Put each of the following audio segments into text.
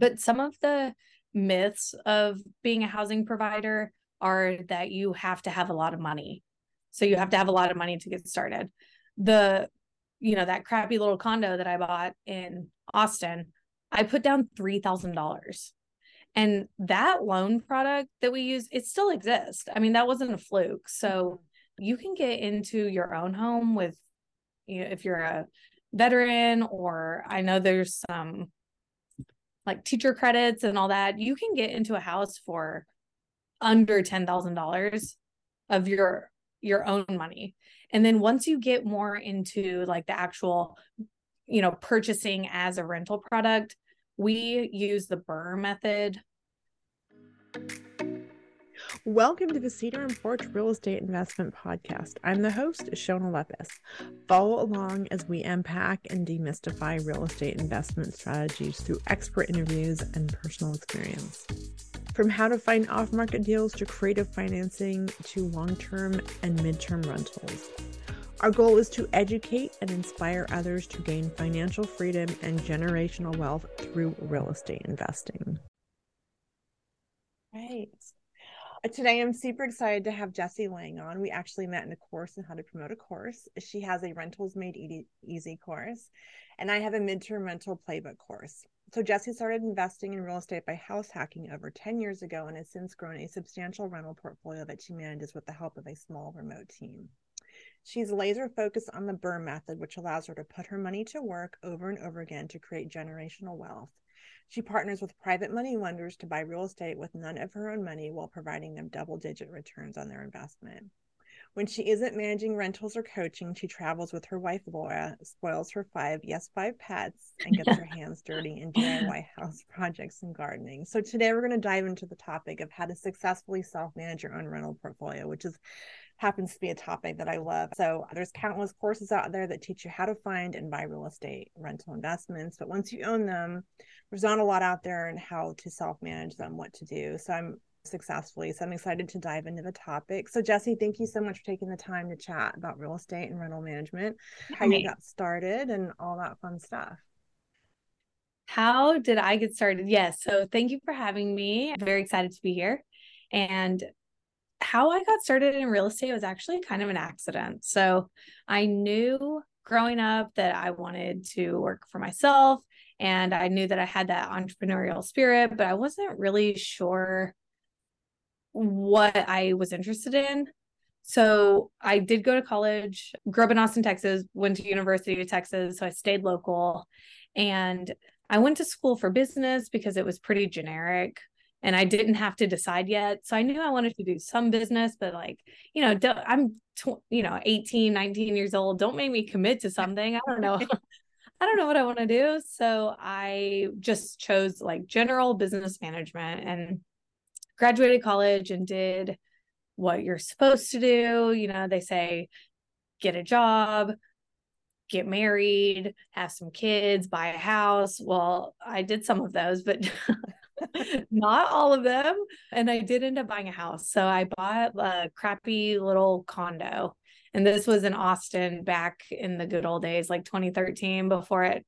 But some of the myths of being a housing provider are that you have to have a lot of money. So you have to have a lot of money to get started. The, you know, that crappy little condo that I bought in Austin, I put down $3,000. And that loan product that we use, it still exists. I mean, that wasn't a fluke. So you can get into your own home with, you know, if you're a veteran or I know there's some like teacher credits and all that, you can get into a house for under $10,000 of your your own money. And then once you get more into like the actual you know purchasing as a rental product, we use the BRRRR method. Welcome to the Cedar and Porch Real Estate Investment Podcast. I'm the host, Shona Lepis. Follow along as we unpack and demystify real estate investment strategies through expert interviews and personal experience. From how to find off market deals to creative financing to long term and mid term rentals. Our goal is to educate and inspire others to gain financial freedom and generational wealth through real estate investing. Right. Today, I'm super excited to have Jessie Lang on. We actually met in a course on how to promote a course. She has a Rentals Made Easy course, and I have a midterm rental playbook course. So, Jessie started investing in real estate by house hacking over 10 years ago and has since grown a substantial rental portfolio that she manages with the help of a small remote team. She's laser focused on the BRRRR method, which allows her to put her money to work over and over again to create generational wealth. She partners with private money lenders to buy real estate with none of her own money while providing them double digit returns on their investment. When she isn't managing rentals or coaching, she travels with her wife Laura, spoils her five, yes, five pets, and gets her hands dirty in DIY house projects and gardening. So today we're going to dive into the topic of how to successfully self-manage your own rental portfolio, which is happens to be a topic that I love. So there's countless courses out there that teach you how to find and buy real estate rental investments. But once you own them, there's not a lot out there and how to self-manage them, what to do. So I'm successfully. So I'm excited to dive into the topic. So Jessie, thank you so much for taking the time to chat about real estate and rental management, how you got started and all that fun stuff. How did I get started? Yes. So thank you for having me. I'm very excited to be here. And how I got started in real estate was actually kind of an accident. So I knew growing up that I wanted to work for myself and I knew that I had that entrepreneurial spirit, but I wasn't really sure what I was interested in. So I did go to college, grew up in Austin, Texas, went to University of Texas, so I stayed local and I went to school for business because it was pretty generic and I didn't have to decide yet. So I knew I wanted to do some business, but like, you know, I'm, tw- you know, 18, 19 years old. Don't make me commit to something. I don't know. I don't know what I want to do. So I just chose like general business management and graduated college and did what you're supposed to do. You know, they say get a job, get married, have some kids, buy a house. Well, I did some of those, but not all of them. And I did end up buying a house. So I bought a crappy little condo. And this was in Austin back in the good old days, like 2013, before it,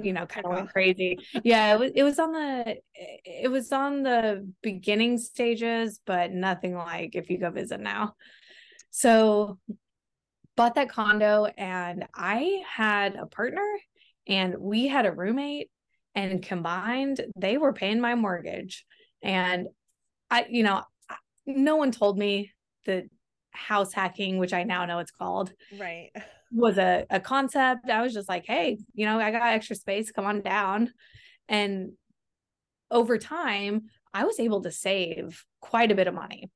you know, kind of went crazy. Yeah, it was it was on the it was on the beginning stages, but nothing like if you go visit now. So bought that condo and I had a partner and we had a roommate and combined they were paying my mortgage. And i you know no one told me that house hacking which i now know it's called right. was a, a concept. I was just like hey you know i got extra space come on down. And over time i was able to save quite a bit of money.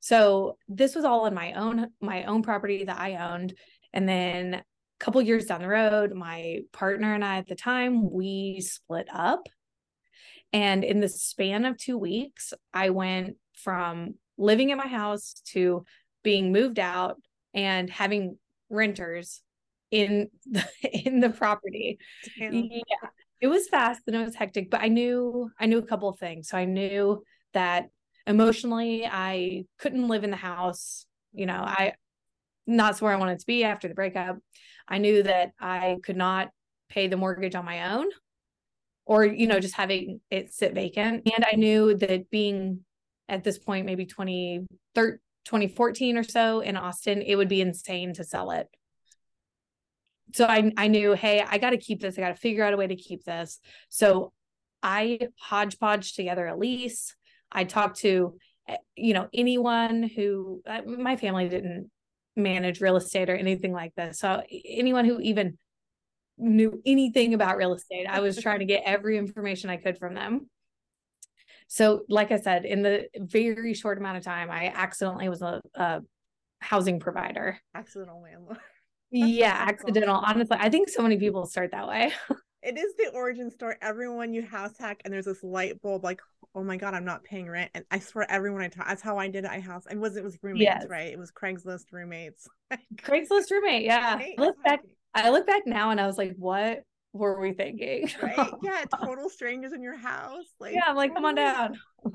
So this was all in my own my own property that i owned. And then couple years down the road, my partner and I at the time, we split up. And in the span of two weeks, I went from living in my house to being moved out and having renters in the in the property. Damn. Yeah. It was fast and it was hectic, but I knew I knew a couple of things. So I knew that emotionally I couldn't live in the house. You know, I not where I wanted to be after the breakup. I knew that I could not pay the mortgage on my own or you know just having it sit vacant. And i knew that being at this point maybe 20 2014 or so in austin it would be insane to sell it. So i i knew hey i got to keep this. I got to figure out a way to keep this. So i hodgepodge together a lease. I talked to eh, you know anyone who uh, my family didn't manage real estate or anything like this so anyone who even knew anything about real estate. I was trying to get every information I could from them. So, like I said, in the very short amount of time, I accidentally was a, a housing provider. Accidental landlord. yeah, accidental. Honestly, I think so many people start that way. it is the origin story. Everyone you house hack, and there's this light bulb like, oh my god, I'm not paying rent. And I swear, everyone I talk, that's how I did it. I house. I was it was roommates, yes. right? It was Craigslist roommates. Craigslist roommate, yeah. Right? Look back I look back now and I was like, what were we thinking? right? Yeah, total strangers in your house. Like, yeah, I'm like, come on down.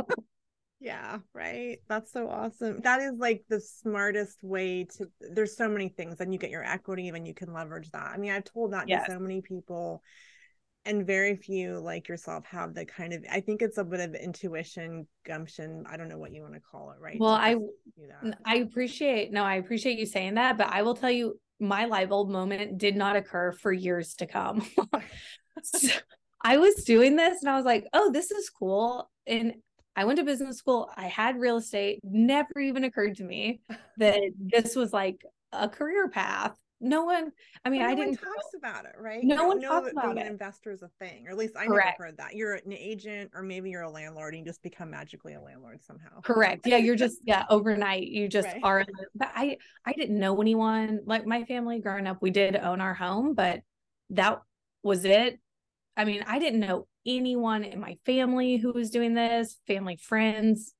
yeah, right. That's so awesome. That is like the smartest way to. There's so many things, and you get your equity, and you can leverage that. I mean, I've told that yes. to so many people and very few like yourself have the kind of i think it's a bit of intuition gumption i don't know what you want to call it right well i i appreciate no i appreciate you saying that but i will tell you my light bulb moment did not occur for years to come. so I was doing this and I was like, oh, this is cool. And I went to business school. I had real estate. Never even occurred to me that this was like a career path no one i mean no i didn't talks about it right no one talks about being it. an investor is a thing or at least i Correct. never heard that you're an agent or maybe you're a landlord and you just become magically a landlord somehow Correct. Yeah, you're just yeah, overnight you just right. are but I I didn't know anyone like my family growing up we did own our home, but that was it. I mean, I didn't know anyone in my family who was doing this, family friends.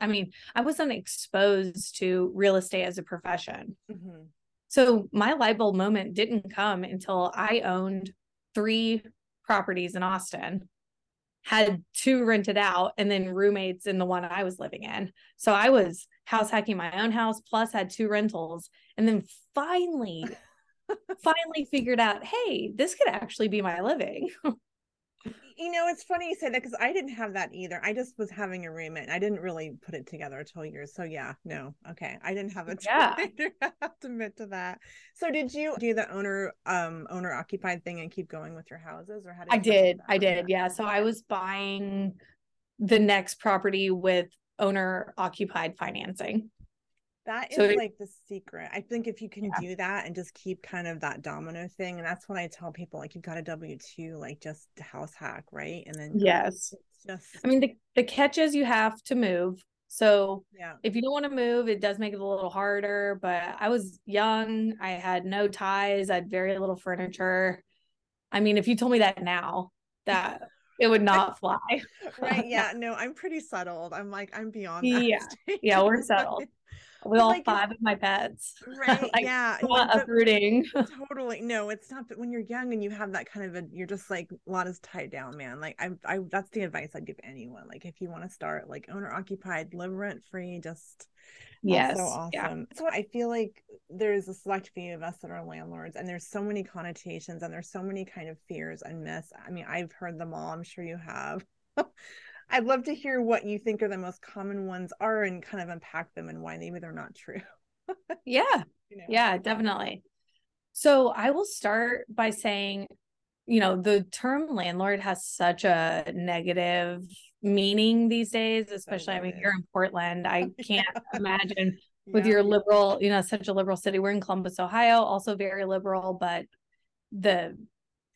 I mean, I wasn't exposed to real estate as a profession. Mm-hmm. So my light bulb moment didn't come until I owned three properties in Austin, had two rented out, and then roommates in the one I was living in. So I was house hacking my own house, plus had two rentals. And then finally, finally figured out, hey, this could actually be my living. you know, it's funny you say that because I didn't have that either. I just was having a roommate. I didn't really put it together until years. So yeah, no, okay, I didn't have a yeah. I have to admit to that. So did you do the owner um owner occupied thing and keep going with your houses, or how did I did? I did. Yeah. So I was buying the next property with owner occupied financing. That is so like the secret. I think if you can yeah. do that and just keep kind of that domino thing, and that's what I tell people like you've got a W two, like just house hack, right? And then yes, just I mean the the catch is you have to move. So yeah, if you don't want to move, it does make it a little harder. But I was young, I had no ties, I had very little furniture. I mean, if you told me that now, that it would not fly. right. Yeah. No, I'm pretty settled. I'm like, I'm beyond that. Yeah. Yeah. We're settled with all like, five of my pets. Right. like, yeah. uprooting. totally. No, it's not. But when you're young and you have that kind of a, you're just like a lot is tied down, man. Like I, I, that's the advice I'd give anyone. Like if you want to start like owner occupied, live rent free, just. Yes. So awesome. Yeah. So I feel like there's a select few of us that are landlords, and there's so many connotations, and there's so many kind of fears and myths. I mean, I've heard them all. I'm sure you have. I'd love to hear what you think are the most common ones are and kind of unpack them and why maybe they're not true. yeah. You know? Yeah, definitely. So I will start by saying, you know, the term landlord has such a negative meaning these days, especially I, I mean, it. you're in Portland. I can't yeah. imagine with yeah. your liberal, you know, such a liberal city. We're in Columbus, Ohio, also very liberal, but the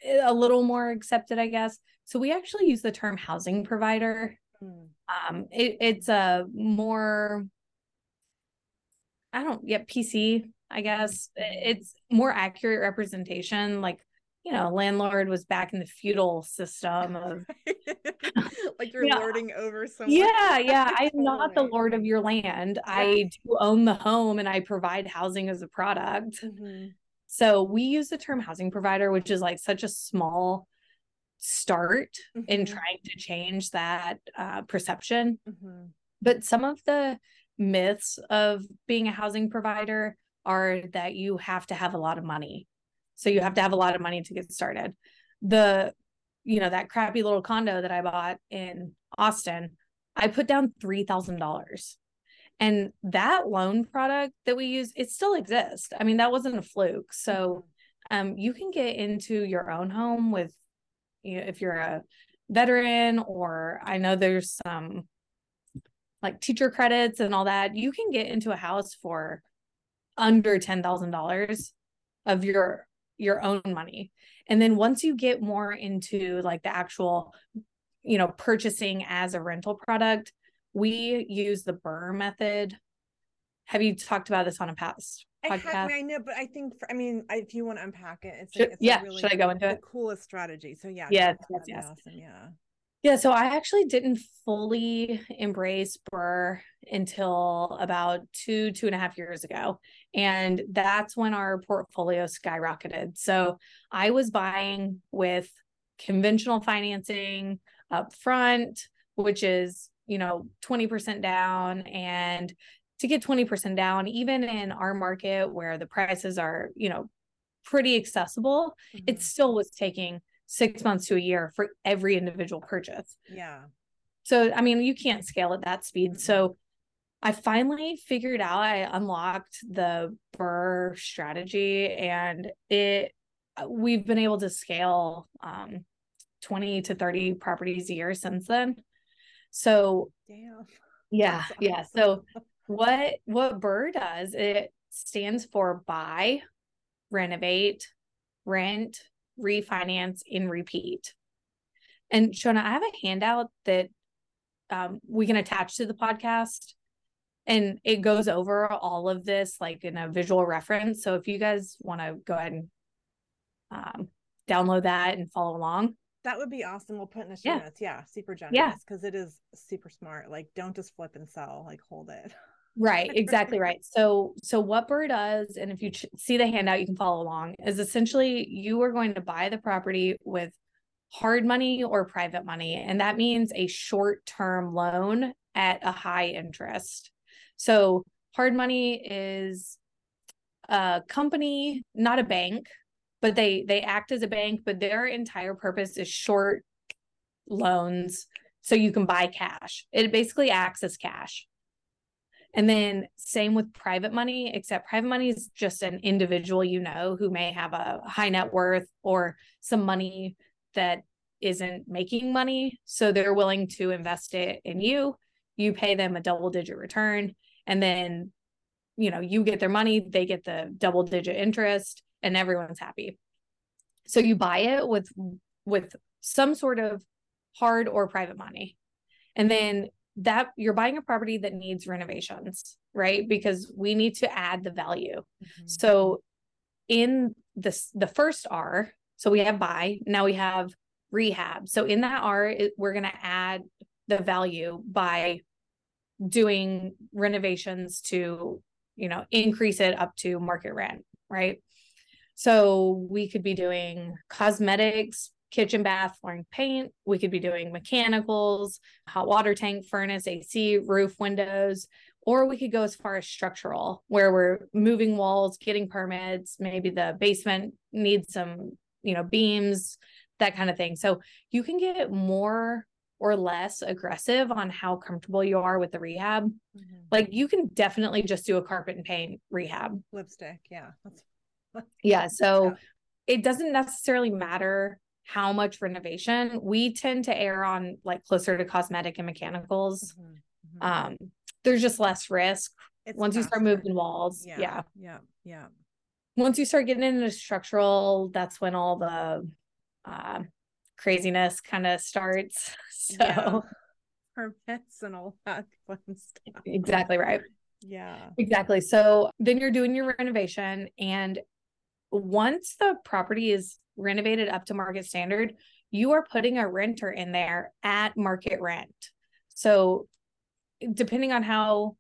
a little more accepted, I guess. So we actually use the term housing provider. Mm. Um, it, it's a more, I don't get yeah, PC, I guess. It's more accurate representation. Like, you know, landlord was back in the feudal system of like you're lording over someone. Yeah, yeah. I'm not the lord of your land. Yeah. I do own the home and I provide housing as a product. Mm-hmm. So we use the term housing provider, which is like such a small start mm-hmm. in trying to change that uh, perception. Mm-hmm. But some of the myths of being a housing provider are that you have to have a lot of money. So you have to have a lot of money to get started. The you know, that crappy little condo that I bought in Austin, I put down $3,000. And that loan product that we use, it still exists. I mean, that wasn't a fluke. So um, you can get into your own home with, you know, if you're a veteran or I know there's some like teacher credits and all that, you can get into a house for under $10,000 of your your own money. And then once you get more into like the actual you know purchasing as a rental product, we use the BRRRR method. Have you talked about this on a past podcast? I, have, I know, but I think for, I mean, if you want to unpack it, it's, should, it's yeah. Really should I go into it? Coolest strategy. So yeah, yeah, yes, yes. Awesome. Yeah. Yeah, so I actually didn't fully embrace BRRRR until about two, two and a half years ago. And that's when our portfolio skyrocketed. So I was buying with conventional financing up front, which is, you know, 20% down. And to get 20% down, even in our market where the prices are, you know, pretty accessible, mm-hmm. it still was taking six months to a year for every individual purchase. Yeah. So, I mean, you can't scale at that speed. So, I finally figured out I unlocked the BRRRR strategy and it we've been able to scale um 20 to 30 properties a year since then. So Damn. Yeah, awesome. yeah. So what what BRRRR does, it stands for buy, renovate, rent, refinance, and repeat. And Shona, I have a handout that um, we can attach to the podcast and it goes over all of this like in a visual reference. So if you guys want to go ahead and um, download that and follow along. That would be awesome. We'll put in the show yeah. notes. Yeah, super generous. Yeah, because it is super smart. Like, don't just flip and sell. Like, hold it. right exactly right so so what BRRRR does and if you ch- see the handout you can follow along is essentially you are going to buy the property with hard money or private money and that means a short term loan at a high interest so hard money is a company not a bank but they they act as a bank but their entire purpose is short loans so you can buy cash it basically acts as cash and then same with private money, except private money is just an individual you know who may have a high net worth or some money that isn't making money. So they're willing to invest it in you. You pay them a double digit return. And then, you know, you get their money, they get the double digit interest, and everyone's happy. So you buy it with with some sort of hard or private money. And then that you're buying a property that needs renovations, right? Because we need to add the value. Mm-hmm. So in this the first R, so we have buy, now we have rehab. So in that R, it, we're going to add the value by doing renovations to, you know, increase it up to market rent, right? So we could be doing cosmetics, kitchen, bath, flooring, paint. We could be doing mechanicals, hot water tank, furnace, AC, roof, windows, or we could go as far as structural, where we're moving walls, getting permits, maybe the basement needs some, you know, beams, that kind of thing. So you can get more or less aggressive on how comfortable you are with the rehab. Mm-hmm. Like you can definitely just do a carpet and paint rehab. Lipstick, yeah. Yeah, so yeah. it doesn't necessarily matter how much renovation we tend to err on like closer to cosmetic and mechanicals mm-hmm. Mm-hmm. um there's just less risk it's once faster. you start moving walls yeah yeah yeah, yeah. once you start getting into structural that's when all the uh, craziness kind of starts so yeah. permits and all that fun stuff exactly right yeah exactly so then you're doing your renovation and once the property is renovated up to market standard, you are putting a renter in there at market rent. So, depending on how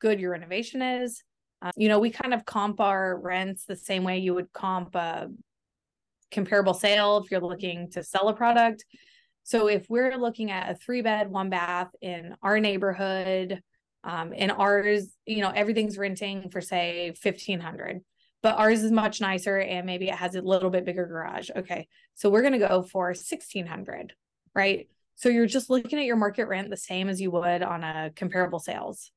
good your renovation is, uh, you know, we kind of comp our rents the same way you would comp a comparable sale if you're looking to sell a product. So, if we're looking at a three bed, one bath in our neighborhood, um, in ours, you know, everything's renting for say 1500 but ours is much nicer and maybe it has a little bit bigger garage. Okay. So we're going to go for 1600, right? So you're just looking at your market rent the same as you would on a comparable sales.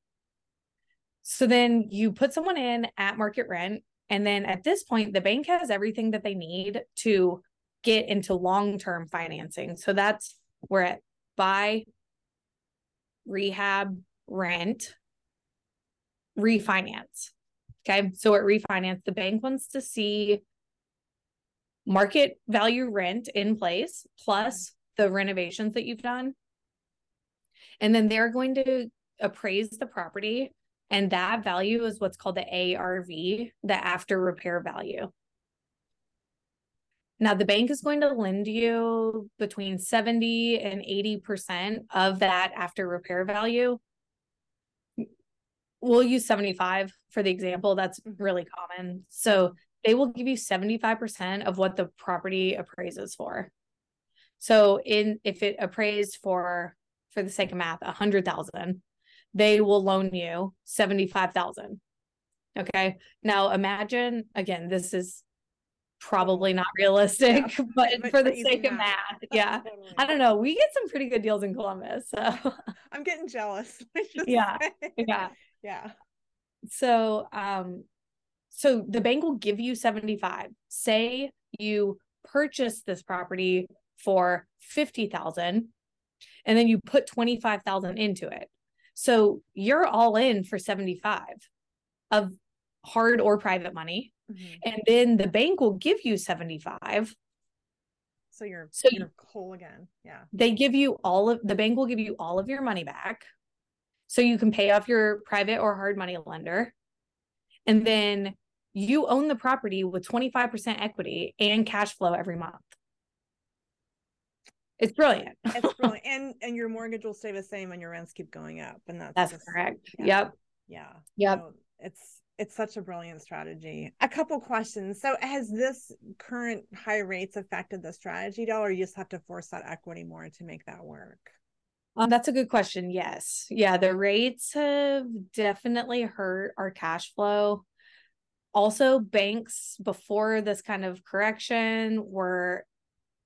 So then you put someone in at market rent. And then at this point, the bank has everything that they need to get into long term financing. So that's where it buy, rehab, rent, refinance. Okay. So at refinance, the bank wants to see market value rent in place plus the renovations that you've done. And then they're going to appraise the property. And that value is what's called the ARV, the after repair value. Now, the bank is going to lend you between 70 and 80% of that after repair value. We'll use 75 for the example. That's really common. So they will give you 75% of what the property appraises for. So in if it appraised for for the sake of math, a hundred thousand, they will loan you seventy-five thousand. Okay. Now imagine again, this is probably not realistic, yeah. but, but, for the sake of math, math yeah. Totally. I don't know. We get some pretty good deals in Columbus. So I'm getting jealous. yeah. Yeah. Yeah. So um so the bank will give you 75. Say you purchase this property for 50,000 and then you put 25,000 into it. So you're all in for 75 of hard or private money. Mm-hmm. And then the bank will give you 75. So you're so you're whole again. Yeah. They give you all of the bank will give you all of your money back. So you can pay off your private or hard money lender. And then you own the property with 25% equity and cash flow every month. It's brilliant. it's brilliant. And and your mortgage will stay the same and your rents keep going up. And that's that's just, correct. Yeah. Yep. Yeah. Yep. So it's it's such a brilliant strategy. A couple questions. So has this current high rates affected the strategy at all, or you just have to force that equity more to make that work? Um, that's a good question. Yes. Yeah, the rates have definitely hurt our cash flow. Also, banks before this kind of correction were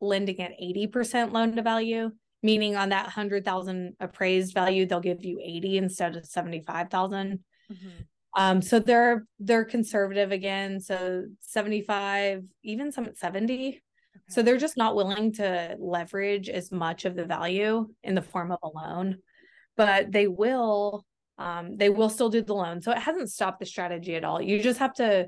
lending at 80% loan to value, meaning on that 100,000 appraised value, they'll give you 80 instead of 75,000. Mm-hmm. Um, so they're they're conservative again. So 75, even some at 70. So they're just not willing to leverage as much of the value in the form of a loan, but they will um, they will still do the loan. So it hasn't stopped the strategy at all. You just have to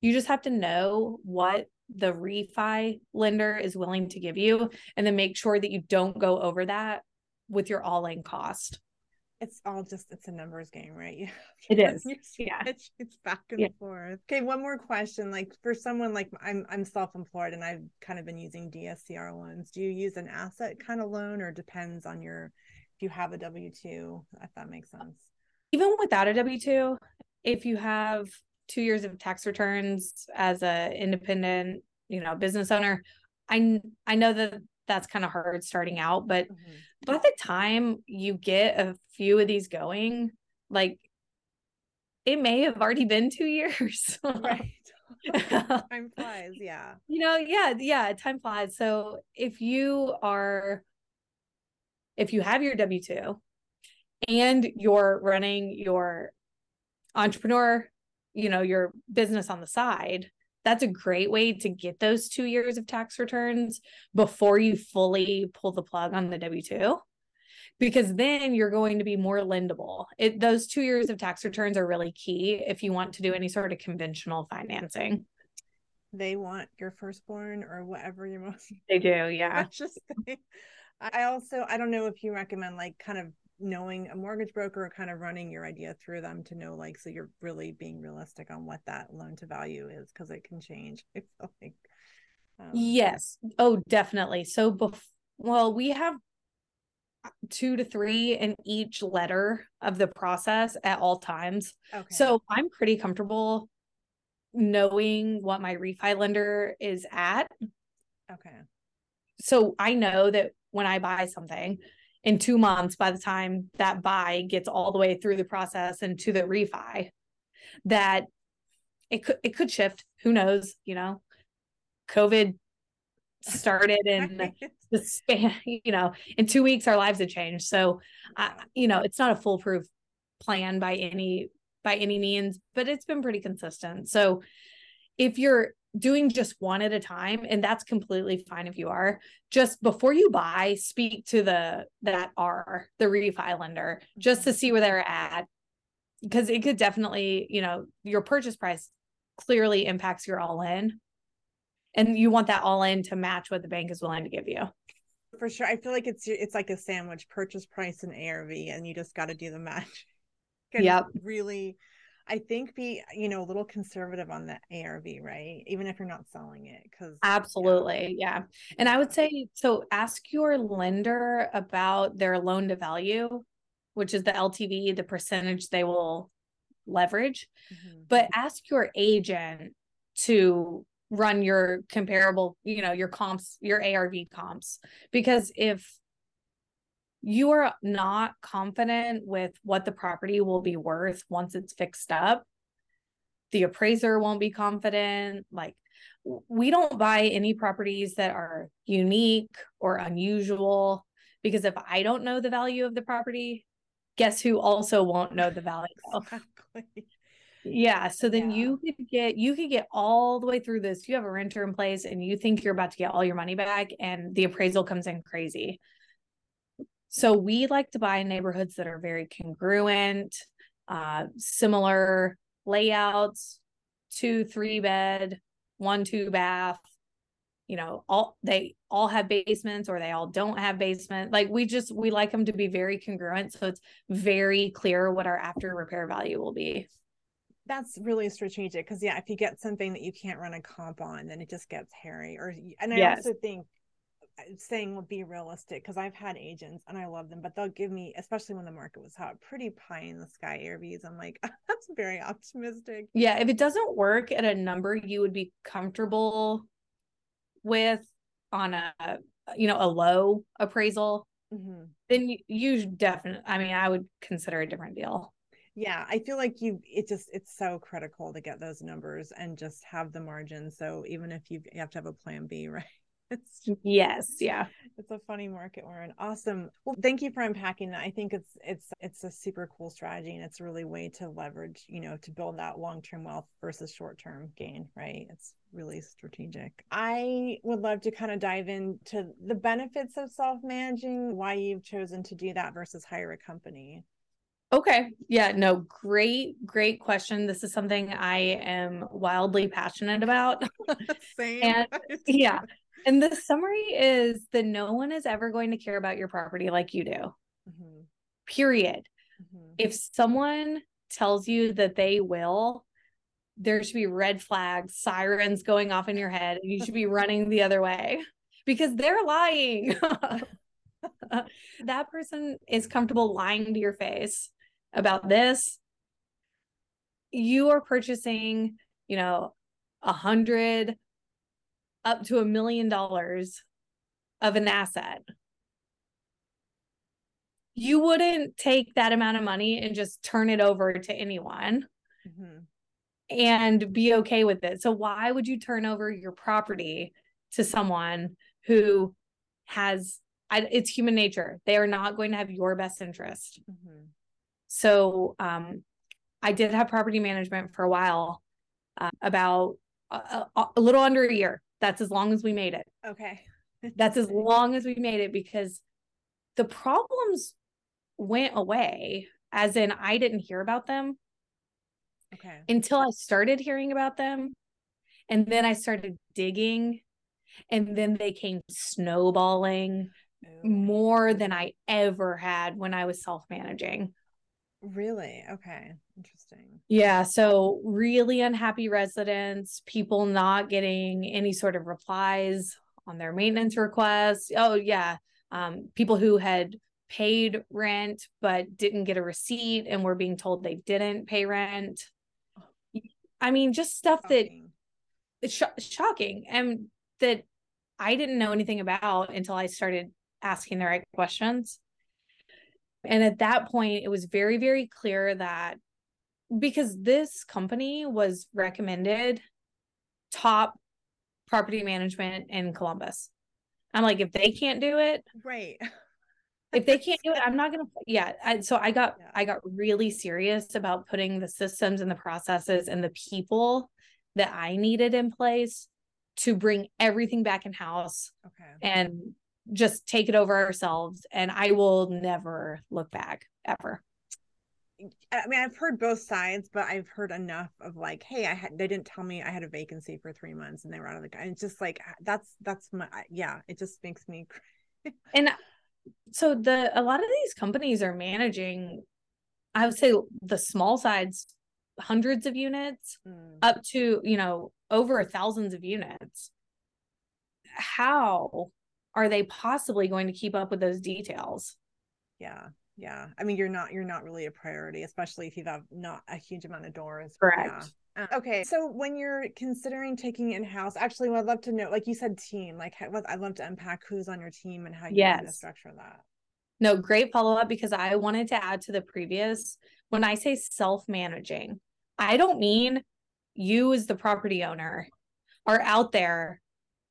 you just have to know what the refi lender is willing to give you and then make sure that you don't go over that with your all-in cost it's all just it's a numbers game right? It is. yeah. it's, it's back and yeah. forth. Okay one more question like for someone like i'm i'm self-employed and i've kind of been using dscr loans. Do you use an asset kind of loan or depends on your if you have a w2 if that makes sense? Even without a w2 if you have two years of tax returns as a independent you know business owner i i know that that's kind of hard starting out but mm-hmm. by the time you get a few of these going like it may have already been two years. Right. Time flies yeah. You know yeah yeah time flies. So if you are if you have your w2 and you're running your entrepreneur you know your business on the side that's a great way to get those two years of tax returns before you fully pull the plug on the w2 because then you're going to be more lendable. It those two years of tax returns are really key if you want to do any sort of conventional financing. They want your firstborn or whatever you most they do yeah. i also i don't know if you recommend like kind of knowing a mortgage broker or kind of running your idea through them to know like so you're really being realistic on what that loan to value is because it can change i feel like um, yes. Oh definitely. So well we have two to three in each letter of the process at all times. Okay. so i'm pretty comfortable knowing what my refi lender is at. Okay. So i know that when i buy something in two months by the time that buy gets all the way through the process and to the refi that it could it could shift. Who knows? You know, COVID started in the span, you know, in two weeks our lives have changed. So, I, you know, it's not a foolproof plan by any by any means, but it's been pretty consistent. So, if you're doing just one at a time and that's completely fine if you are. Just before you buy speak to the that are the refi lender just to see where they're at. Because it could definitely you know your purchase price clearly impacts your all in and you want that all in to match what the bank is willing to give you. For sure. I feel like it's it's like a sandwich purchase price and arv and you just got to do the match. Yep. really I think be you know a little conservative on the ARV, right? Even if you're not selling it, because absolutely, yeah. yeah. And I would say so. Ask your lender about their loan to value, which is the LTV, the percentage they will leverage. Mm-hmm. But ask your agent to run your comparable, you know, your comps, your ARV comps, because if you are not confident with what the property will be worth once it's fixed up, the appraiser won't be confident. Like, we don't buy any properties that are unique or unusual because if I don't know the value of the property, guess who also won't know the value? exactly. Yeah. So then yeah. you could get you could get all the way through this. You have a renter in place and you think you're about to get all your money back and the appraisal comes in crazy. So we like to buy in neighborhoods that are very congruent, uh, similar layouts, two, three bed, one, two bath. You know, all they all have basements or they all don't have basement. Like we just we like them to be very congruent, so it's very clear what our after repair value will be that's really strategic because yeah if you get something that you can't run a comp on then it just gets hairy or and i yes. also think saying will be realistic because I've had agents and I love them, but they'll give me, especially when the market was hot, pretty pie in the sky ARVs. I'm like, that's very optimistic. Yeah. If it doesn't work at a number you would be comfortable with on a, you know, a low appraisal, mm-hmm. then you, you definitely, I mean, I would consider a different deal. Yeah, I feel like you it just it's so critical to get those numbers and just have the margin. So even if you, you have to have a plan B, right? It's yes yeah it's a funny market we're in awesome well thank you for unpacking that i think it's it's it's a super cool strategy and it's really way to leverage you know to build that long-term wealth versus short-term gain right it's really strategic i would love to kind of dive into the benefits of self-managing why you've chosen to do that versus hire a company Okay. Yeah, no, great, great question. This is something I am wildly passionate about. Same. and yeah, and the summary is that no one is ever going to care about your property like you do. Mm-hmm. Period. Mm-hmm. If someone tells you that they will, there should be red flags, sirens going off in your head, and you should be running the other way because they're lying. that person is comfortable lying to your face about this. You are purchasing, you know, a hundred up to a million dollars of an asset, you wouldn't take that amount of money and just turn it over to anyone mm-hmm. and be okay with it. So, why would you turn over your property to someone who has it's human nature? They are not going to have your best interest. Mm-hmm. So, um, I did have property management for a while, uh, about a, a, little under a year. That's as long as we made it. Okay. That's as long as we made it because the problems went away, as in I didn't hear about them. Okay. Until I started hearing about them. And then I started digging. And then they came snowballing Ooh. more than I ever had when I was self managing. Really? Okay. Interesting. Yeah. So, really unhappy residents, people not getting any sort of replies on their maintenance requests. Oh, yeah. Um, people who had paid rent but didn't get a receipt and were being told they didn't pay rent. I mean, just stuff shocking. that it's sh- shocking and that I didn't know anything about until I started asking the right questions. And at that point, it was very, very clear that because this company was recommended top property management in Columbus. I'm like, if they can't do it, right. if they can't do it, I'm not gonna. Yeah. I, so I got Yeah. I got really serious about putting the systems and the processes and the people that I needed in place to bring everything back in house Okay. and just take it over ourselves. And I will never look back ever. I mean, I've heard both sides, but I've heard enough of like, hey, I had they didn't tell me I had a vacancy for three months and they were out of the. And it's just like that's that's my yeah. It just makes me. And so the a lot of these companies are managing, I would say the small sides, hundreds of units Mm, up to, you know, over thousands of units. How are they possibly going to keep up with those details? yeah, yeah. I mean, you're not you're not really a priority, especially if you have not a huge amount of doors. Correct. Yeah. Uh, okay, so when you're considering taking in house, actually, what I'd love to know, like you said, team. Like, I'd love to unpack who's on your team and how you kind of structure that. No, great follow up because I wanted to add to the previous. When I say self managing, I don't mean you as the property owner are out there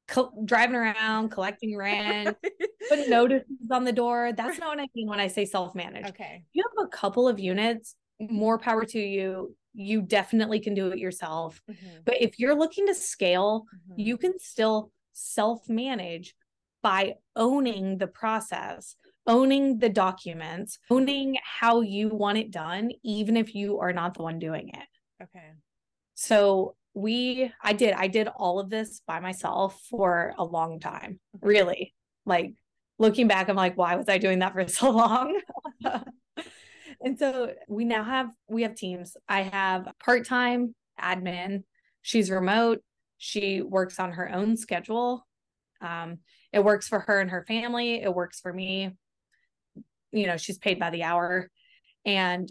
co- driving around collecting rent, putting notices on the door. That's not what I mean when I say self manage. okay. You have a couple of units, more power to you. You definitely can do it yourself. Mhm, But if you're looking to scale, mhm. you can still self manage by owning the process, owning the documents, owning how you want it done, even if you are not the one doing it. Okay. So we, I did, I did all of this by myself for a long time, really. Like looking back, I'm like, why was I doing that for so long? and so we now have, we have teams. I have part time admin. She's remote. She works on her own schedule. Um, it works for her and her family. It works for me. You know, she's paid by the hour. And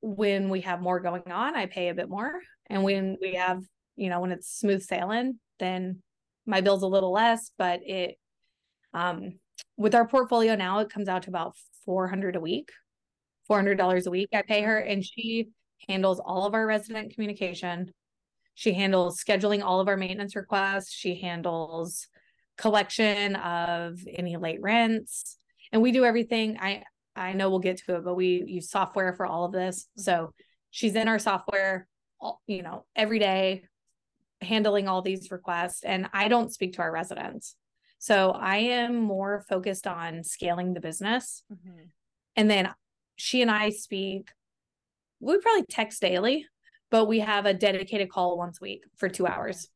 when we have more going on, I pay a bit more. And when we have, you know, when it's smooth sailing, then my bill's a little less, but it um with our portfolio now it comes out to about 400 a week. $400 a week I pay her and she handles all of our resident communication. She handles scheduling all of our maintenance requests. She handles collection of any late rents. And we do everything. I I know we'll get to it, but we use software for all of this. So she's in our software, you know, every day, handling all these requests. And I don't speak to our residents. So I am more focused on scaling the business. Mhm. And then she and I speak, we probably text daily, but we have a dedicated call once a week for two hours.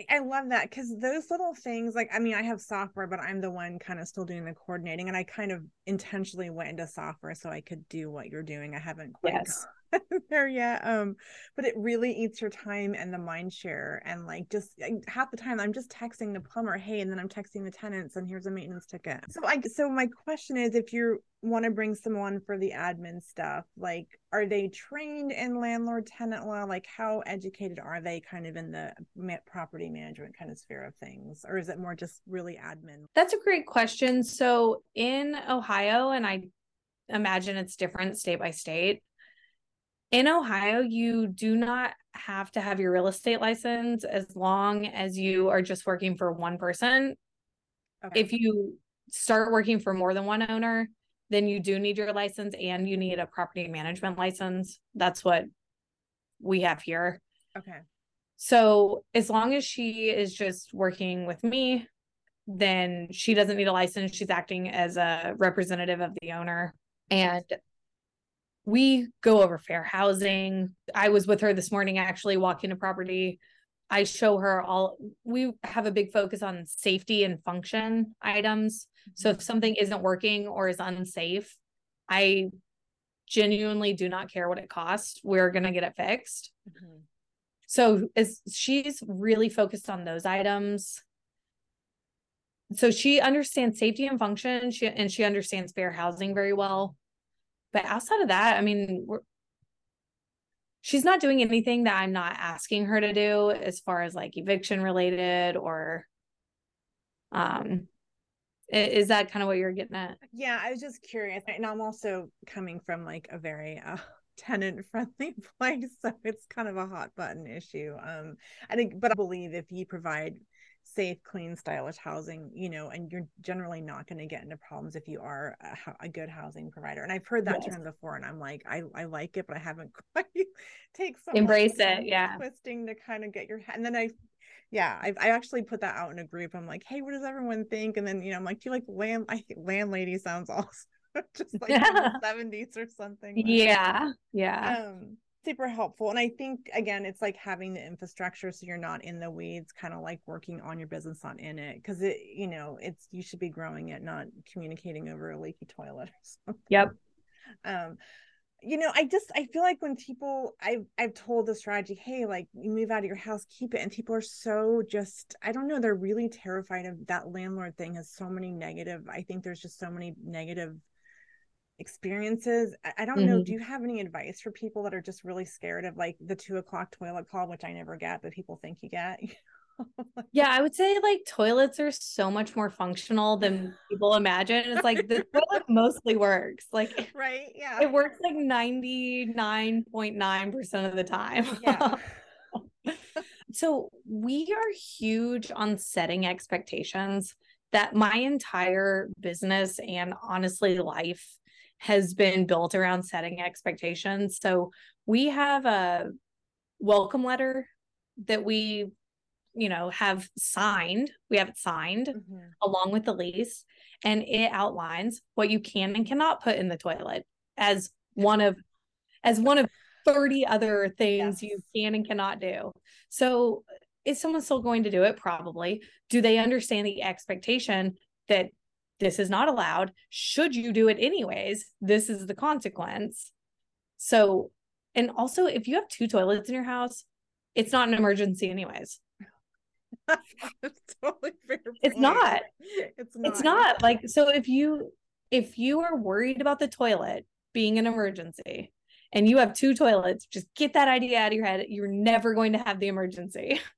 I- I love that because those little things, like, I mean, I have software, but I'm the one kind of still doing the coordinating. And I kind of intentionally went into software so I could do what you're doing. I haven't quite Yes. there yet. Um, but it really eats your time and the mind share. And like, just like, half the time, I'm just texting the plumber, hey, and then I'm texting the tenants, and here's a maintenance ticket. So, I, so my question is if you want to bring someone for the admin stuff, like, are they trained in landlord tenant law? Like, how educated are they kind of in the property management kind of sphere of things? Or is it more just really admin? That's a great question. So in Ohio, and I imagine it's different state by state. In Ohio, you do not have to have your real estate license as long as you are just working for one person. Okay. If you start working for more than one owner, then you do need your license and you need a property management license. That's what we have here. okay. So as long as she is just working with me, then she doesn't need a license. She's acting as a representative of the owner. And we go over fair housing. I was with her this morning, actually walking a property. I show her all, we have a big focus on safety and function items. So if something isn't working or is unsafe, I genuinely do not care what it costs. We're going to get it fixed. Mhm. So as she's really focused on those items. So she understands safety and function, she and she understands fair housing very well. But outside of that, I mean, she's not doing anything that I'm not asking her to do as far as like eviction related or um is that kind of what you're getting at? Yeah, I was just curious. And I'm also coming from like a very uh, tenant friendly place so it's kind of a hot button issue um i think but i believe if you provide safe clean stylish housing you know and you're generally not going to get into problems if you are a, a good housing provider and i've heard that yes. term before and i'm like I, I like it but i haven't quite take some embrace it yeah twisting to kind of get your head and then i yeah I, I actually put that out in a group i'm like hey what does everyone think and then you know i'm like do you like land i think landlady sounds awesome just like yeah. 70s or something yeah yeah um super helpful and i think again it's like having the infrastructure so you're not in the weeds kind of like working on your business not in it because it you know it's you should be growing it not communicating over a leaky toilet or something. Yep. Um you know i just i feel like when people i've i've told the strategy hey like you move out of your house keep it and people are so just i don't know they're really terrified of that landlord thing has so many negative i think there's just so many negative experiences i don't mm-hmm. know do you have any advice for people that are just really scared of like the two o'clock toilet call which i never get but people think you get? Yeah i would say like toilets are so much more functional than people imagine. It's like the toilet mostly works like right yeah. it works like 99.9% of the time. Yeah. So we are huge on setting expectations that my entire business and honestly life has been built around setting expectations. So we have a welcome letter that we you know have signed we have it signed mm-hmm. along with the lease and it outlines what you can and cannot put in the toilet as one of as one of 30 other things yes. you can and cannot do so is someone still going to do it probably do they understand the expectation that this is not allowed. Should you do it anyways, this is the consequence. So, and also, if you have two toilets in your house, it's not an emergency, anyways. totally it's not. It's not. It's not. Like, so if you if you are worried about the toilet being an emergency and you have two toilets, just get that idea out of your head. You're never going to have the emergency.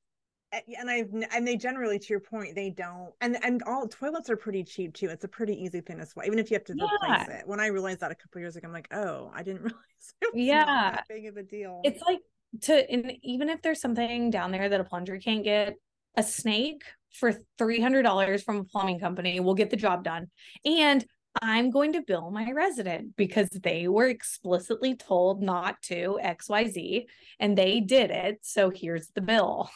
and I've and they generally, to your point, they don't. And and all toilets are pretty cheap too. It's a pretty easy thing to swap, even if you have to yeah. replace it. When I realized that a couple years ago, I'm like, oh, I didn't realize it was yeah. that big of a deal. It's like to and even if there's something down there that a plunger can't get, a snake for three hundred dollars from a plumbing company will get the job done. And I'm going to bill my resident because they were explicitly told not to XYZ and they did it. So here's the bill.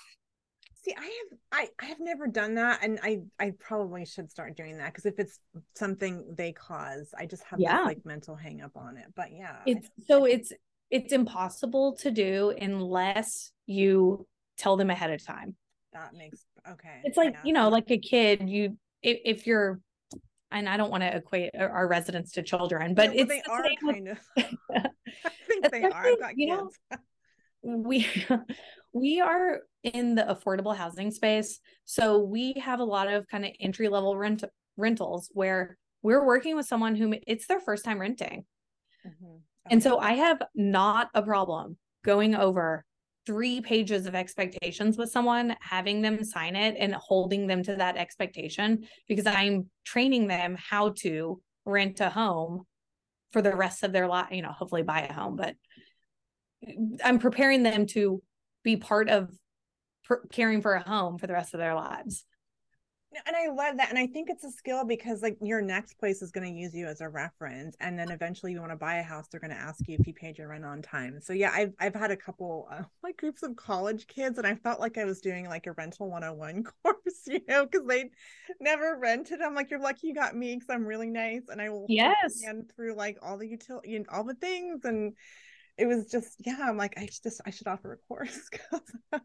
See, I have I I have never done that, and I I probably should start doing that because if it's something they cause, I just have yeah. this like mental hang up on it. But yeah, it's so it's it's impossible to do unless you tell them ahead of time. That makes okay. It's like yeah. you know, like a kid. You if, if you're and I don't want to equate our residents to children, but it's they are kind of. I think they are. I've got you kids. Know, we we are in the affordable housing space so we have a lot of kind of entry level rent rentals where we're working with someone who it's their first time renting mm-hmm. okay. and so i have not a problem going over three pages of expectations with someone having them sign it and holding them to that expectation because i'm training them how to rent a home for the rest of their life you know hopefully buy a home but I'm preparing them to be part of per- caring for a home for the rest of their lives. And I love that. And I think it's a skill because like your next place is going to use you as a reference. And then eventually you want to buy a house, they're going to ask you if you paid your rent on time. So yeah, I've, I've had a couple uh, like groups of college kids and I felt like I was doing like a rental 101 course, you know, because they never rented. I'm like, you're lucky you got me because I'm really nice. And I will yes through like all the utility, and all the things and it was just yeah i'm like i just i should offer a course.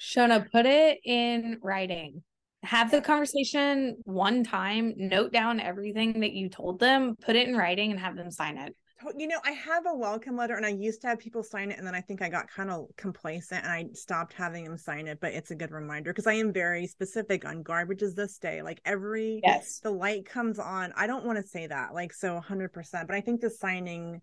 Shona put it in writing. Have the conversation one time note down everything that you told them put it in writing and have them sign it. You know i have a welcome letter and i used to have people sign it and then i think i got kind of complacent and i stopped having them sign it but it's a good reminder because i am very specific on garbage is this day. Like every yes. the light comes on. I don't want to say that like so 100% but i think the signing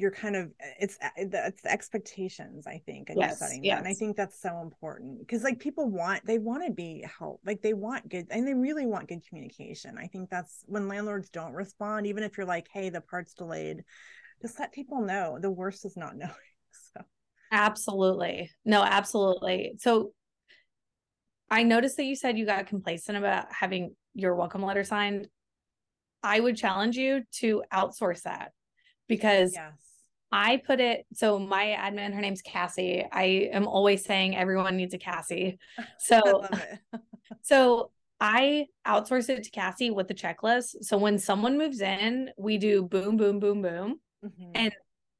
you're kind of it's uh, it's expectations i think and yes, setting yes. and i think that's so important because like people want they want to be helped like they want good and they really want good communication i think that's when landlords don't respond even if you're like hey the part's delayed just let people know. The worst is not knowing. So Absolutely. No, absolutely. So I noticed that you said you got complacent about having your welcome letter signed. I would challenge you to outsource that because yes. I put it so my admin, her name's Cassie. I am always saying everyone needs a Cassie. So so I outsource it to Cassie with the checklist. So when someone moves in, we do boom, boom, boom, boom. Mm-hmm. And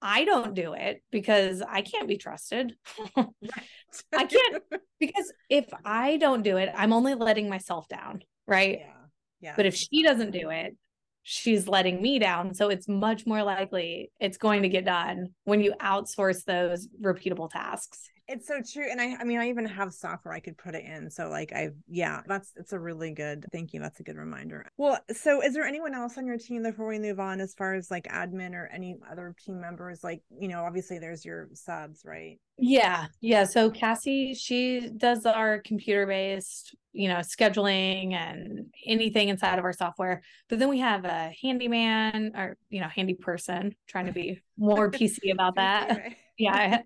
I don't do it because I can't be trusted. I can't because if I don't do it, I'm only letting myself down, right? Yeah. Yeah. But if she doesn't do it, she's letting me down. So it's much more likely it's going to get done when you outsource those repeatable tasks. It's so true. And I I mean I even have software I could put it in. So like I yeah, that's it's a really good thank you. That's a good reminder. Well, so is there anyone else on your team before we move on as far as like admin or any other team members? Like, you know, obviously there's your subs, right? Yeah. Yeah. So Cassie, she does our computer based, you know, scheduling and anything inside of our software. But then we have a handyman or, you know, handy person trying to be more PC about that. yeah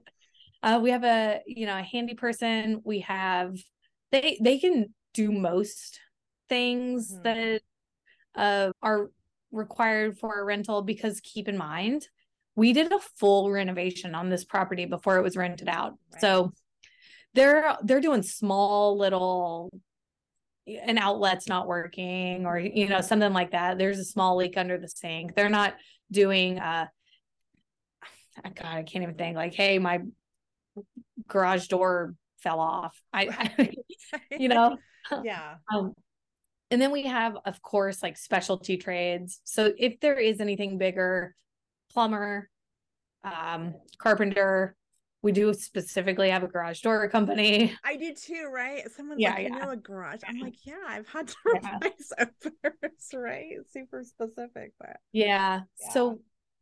uh, we have a you know a handy person. We have they they can do most things mm-hmm. that uh, are required for a rental because keep in mind we did a full renovation on this property before it was rented out. Right. So they're they're doing small little an outlet's not working or you know something like that. There's a small leak under the sink. They're not doing uh God, I can't even think like, hey, my garage door fell off. I, I you know, yeah. Um, and then we have, of course, like specialty trades. So if there is anything bigger, plumber, um, carpenter, we do specifically have a garage door company. I do too, right? Someone's yeah, like, you yeah. know, a garage. I'm like, yeah, I've had to replace yeah. openers, right? Super specific, but yeah. yeah. So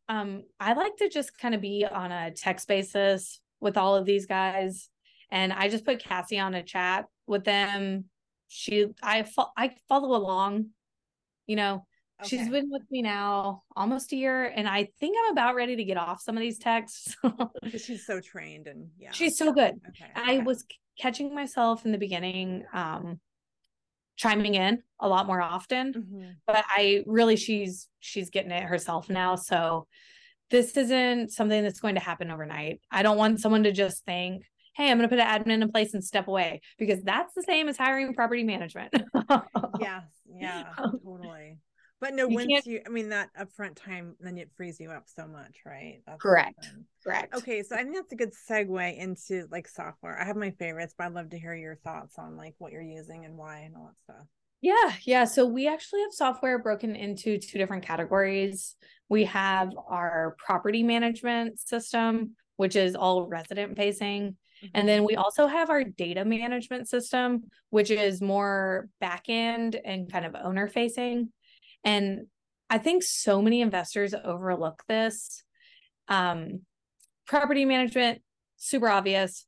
um I like to just kind of be on a text basis with all of these guys and I just put Cassie on a chat with them. She I fo- I follow along, you know. Okay. She's been with me now almost a year, and I think I'm about ready to get off some of these texts. she's so trained and yeah, she's so good. Okay. I was catching myself in the beginning, um, chiming in a lot more often, mm-hmm. but I really she's she's getting it herself now. So this isn't something that's going to happen overnight. I don't want someone to just think, hey, I'm going to put an admin in place and step away because that's the same as hiring property management. yeah, yeah, um, totally. But no, you once you, I mean, that upfront time, then it frees you up so much, right? That's correct. Correct. Okay. So I think that's a good segue into like software. I have my favorites, but I'd love to hear your thoughts on like what you're using and why and all that stuff. Yeah, yeah. So we actually have software broken into two different categories. We have our property management system, which is all resident facing. Mm-hmm. And then we also have our data management system, which is more back end and kind of owner facing. And I think so many investors overlook this. Um, property management, super obvious.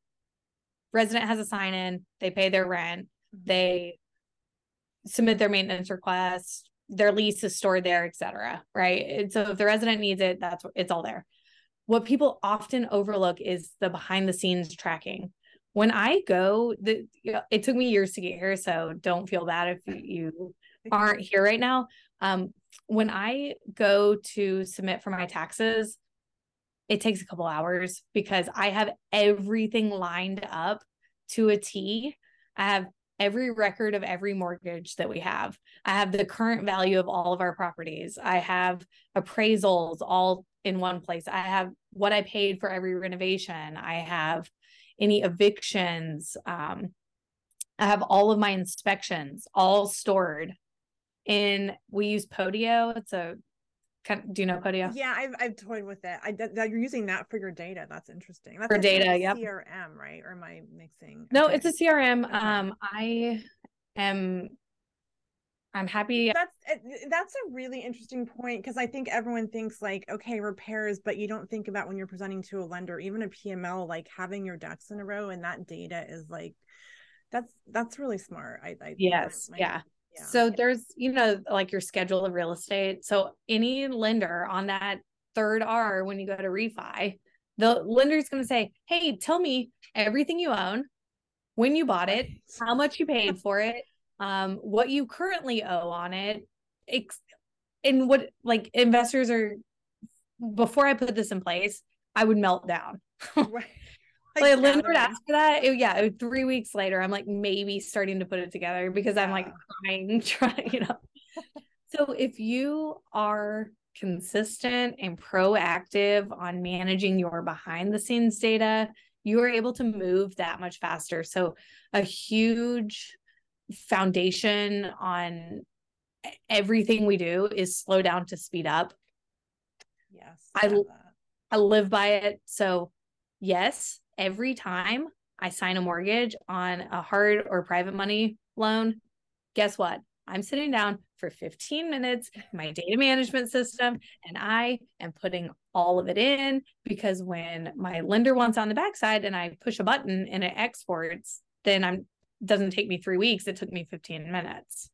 Resident has a sign in, they pay their rent, mm-hmm. they submit their maintenance request, their lease is stored there, etc. Right. And so if the resident needs it, that's it's all there. What people often overlook is the behind the scenes tracking. When I go, the it took me years to get here, so don't feel bad if you aren't here right now. Um, when I go to submit for my taxes, it takes a couple hours because I have everything lined up to a T. I have every record of every mortgage that we have. I have the current value of all of our properties. I have appraisals all in one place. I have what I paid for every renovation. I have any evictions. Um, I have all of my inspections all stored in we use Podio. It's a do you know Podio? Yeah, I've I've toyed with it. I that you're using that for your data. That's interesting. That's for data, yeah. CRM, right? Or am I mixing? No, okay. it's a CRM. Okay. Um, I am. I'm happy. That's that's a really interesting point because I think everyone thinks like okay repairs, but you don't think about when you're presenting to a lender, even a PML, like having your ducks in a row, and that data is like that's that's really smart. I, I yes, yeah. So there's, you know, like your schedule of real estate. So any lender on that third R when you go to refi, the lender's going to say, Hey, tell me the lender's going to say, Hey, tell me everything you own, when you bought it, how much you paid for it, um, what you currently owe on it. Ex- and what like investors are, before I put this in place, I would melt down. right. Like, like ask for that. It, yeah, three weeks later, I'm like maybe starting to put it together because yeah. I'm like crying, trying, you know. so if you are consistent and proactive on managing your behind the scenes data, you are able to move that much faster. So, a huge foundation on everything we do is slow down to speed up. Yes. I, I live by it. So, yes, every time I sign a mortgage on a hard or private money loan, guess what? I'm sitting down for 15 minutes, my data management system, and I am putting all of it in because when my lender wants on the backside and I push a button and it exports, then I'm doesn't take me three weeks. It took me 15 minutes.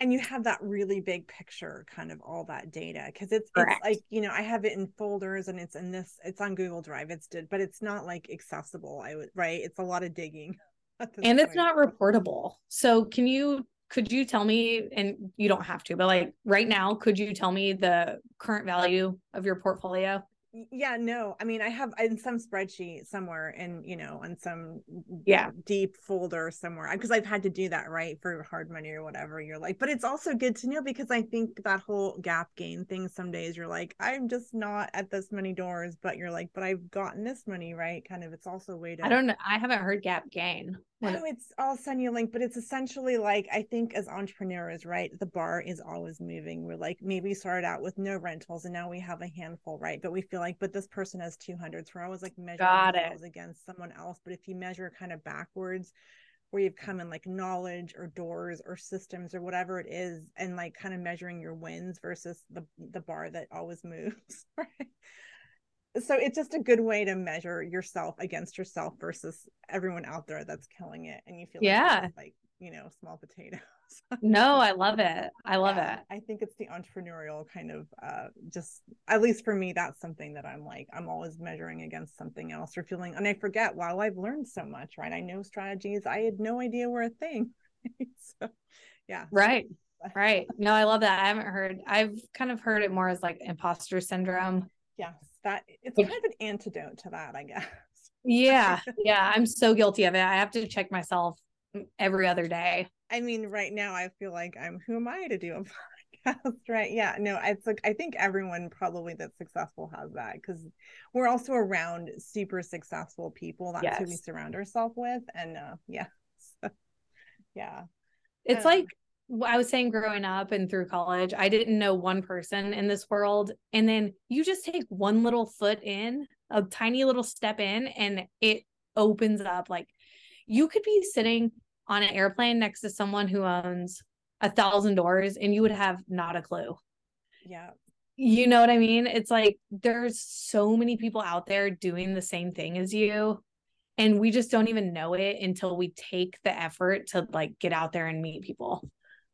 And you have that really big picture, kind of all that data, because it's, it's like you know I have it in folders and it's in this, it's on Google Drive. It's did, but it's not like accessible. I would right. It's a lot of digging, and point. it's not reportable. So can you could you tell me and you don't have to but like right now could you tell me the current value of your portfolio yeah no i mean i have in some spreadsheet somewhere in you know on some yeah deep folder somewhere because i've had to do that right for hard money or whatever you're like but it's also good to know because i think that whole gap gain thing some days you're like i'm just not at this many doors but you're like but i've gotten this money right kind of it's also a way to i don't know i haven't heard gap gain no, oh, it's I'll send you a link, but it's essentially like I think as entrepreneurs, right? The bar is always moving. We're like maybe started out with no rentals and now we have a handful, right? But we feel like, but this person has 200. So we're always like measuring ourselves against someone else. But if you measure kind of backwards, where you've come in like knowledge or doors or systems or whatever it is, and like kind of measuring your wins versus the the bar that always moves, right? so it's just a good way to measure yourself against yourself versus everyone out there that's killing it and you feel yeah like, like you know small potatoes. No i love it. I love yeah, it. I think it's the entrepreneurial kind of uh just at least for me that's something that i'm like i'm always measuring against something else or feeling and i forget wow i've learned so much right? I know strategies. I had no idea were a thing. So yeah. Right right. No i love that. I haven't heard i've kind of heard it more as like imposter syndrome. Yes that it's kind of an antidote to that i guess. Yeah yeah i'm so guilty of it. I have to check myself every other day i mean right now i feel like i'm who am i to do a podcast right yeah no it's like i think everyone probably that's successful has that because we're also around super successful people that's yes. who we surround ourselves with and uh yeah so, yeah it's um, like I was saying growing up and through college, I didn't know one person in this world. And then you just take one little foot in, a tiny little step in, and it opens up. Like you could be sitting on an airplane next to someone who owns a thousand doors and you would have not a clue. Yeah. You know what I mean? It's like there's so many people out there doing the same thing as you. And we just don't even know it until we take the effort to like get out there and meet people.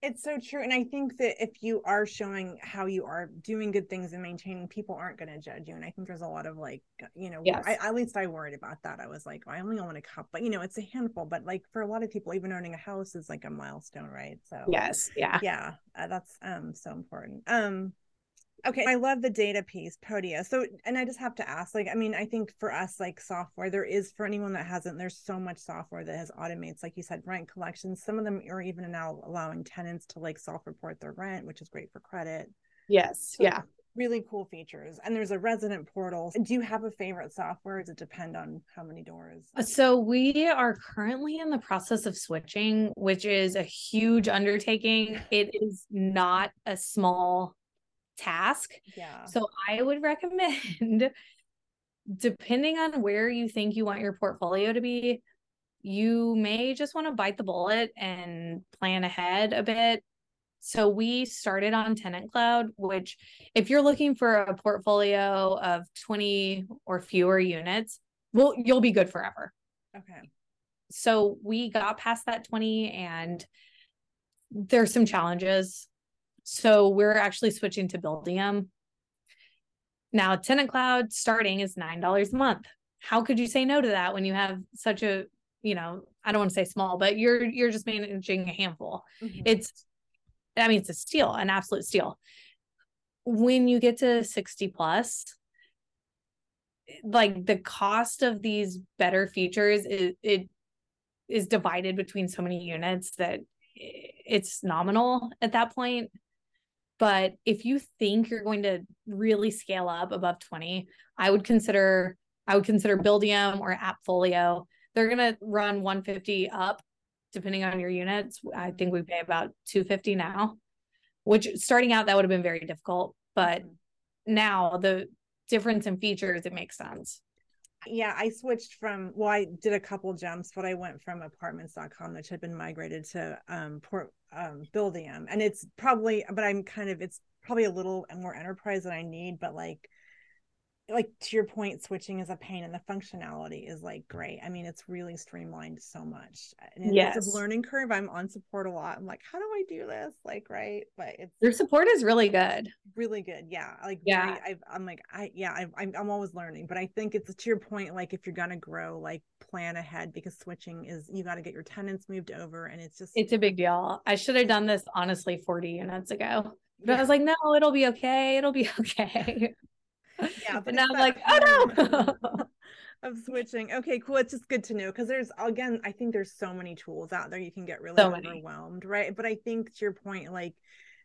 It's so true. And I think that if you are showing how you are doing good things and maintaining, people aren't going to judge you. And I think there's a lot of like, you know, yes. I, at least I worried about that. I was like, I only own a cup, but you know, it's a handful. But like for a lot of people, even owning a house is like a milestone, right? So, yes. Yeah. Yeah. Uh, that's um so important. Um, Okay, I love the data piece, Podio. So, and I just have to ask, like, I mean, I think for us, like software, there is for anyone that hasn't, there's so much software that has automates, like you said, rent collections. Some of them are even now allowing tenants to like self-report their rent, which is great for credit. Yes. So yeah. Really cool features. And there's a resident portal. Do you have a favorite software? Does it depend on how many doors? Uh, so we are currently in the process of switching, which is a huge undertaking. It is not a small task. Yeah. So I would recommend, depending on where you think you want your portfolio to be, you may just want to bite the bullet and plan ahead a bit. So we started on Tenant Cloud, which if you're looking for a portfolio of 20 or fewer units, well, you'll be good forever. Okay. So we got past that 20 and there's some challenges so we're actually switching to Buildium. Now, Tenant Cloud starting is $9 a month. How could you say no to that when you have such a, you know, I don't want to say small, but you're you're just managing a handful. Mm-hmm. It's I mean, it's a steal, an absolute steal. When you get to 60 plus, like the cost of these better features it, it is divided between so many units that it's nominal at that point but if you think you're going to really scale up above 20 i would consider i would consider buildium or appfolio they're going to run 150 up depending on your units i think we pay about 250 now which starting out that would have been very difficult but mm-hmm. now the difference in features, it makes sense. Yeah, I switched from well, I did a couple jumps, but I went from apartments.com, which had been migrated to um port um Buildium. And it's probably but I'm kind of it's probably a little more enterprise than I need, but like like to your point switching is a pain and the functionality is like mm-hmm. great. I mean it's really streamlined so much and yes. it's a learning curve. I'm on support a lot. I'm like how do i do this? Like right? But it's your support is really good. Really good. Yeah. Like yeah. i am like i yeah I, I'm, I'm always learning but i think it's to your point like if you're gonna grow like plan ahead because switching is you got to get your tenants moved over and it's just it's a big deal. I should have done this honestly 40 units ago but yeah. I was like, no, it'll be okay. It'll be okay. Yeah but now i'm like oh no of switching. Okay cool it's just good to know because there's again i think there's so many tools out there you can get really so overwhelmed right? But i think to your point like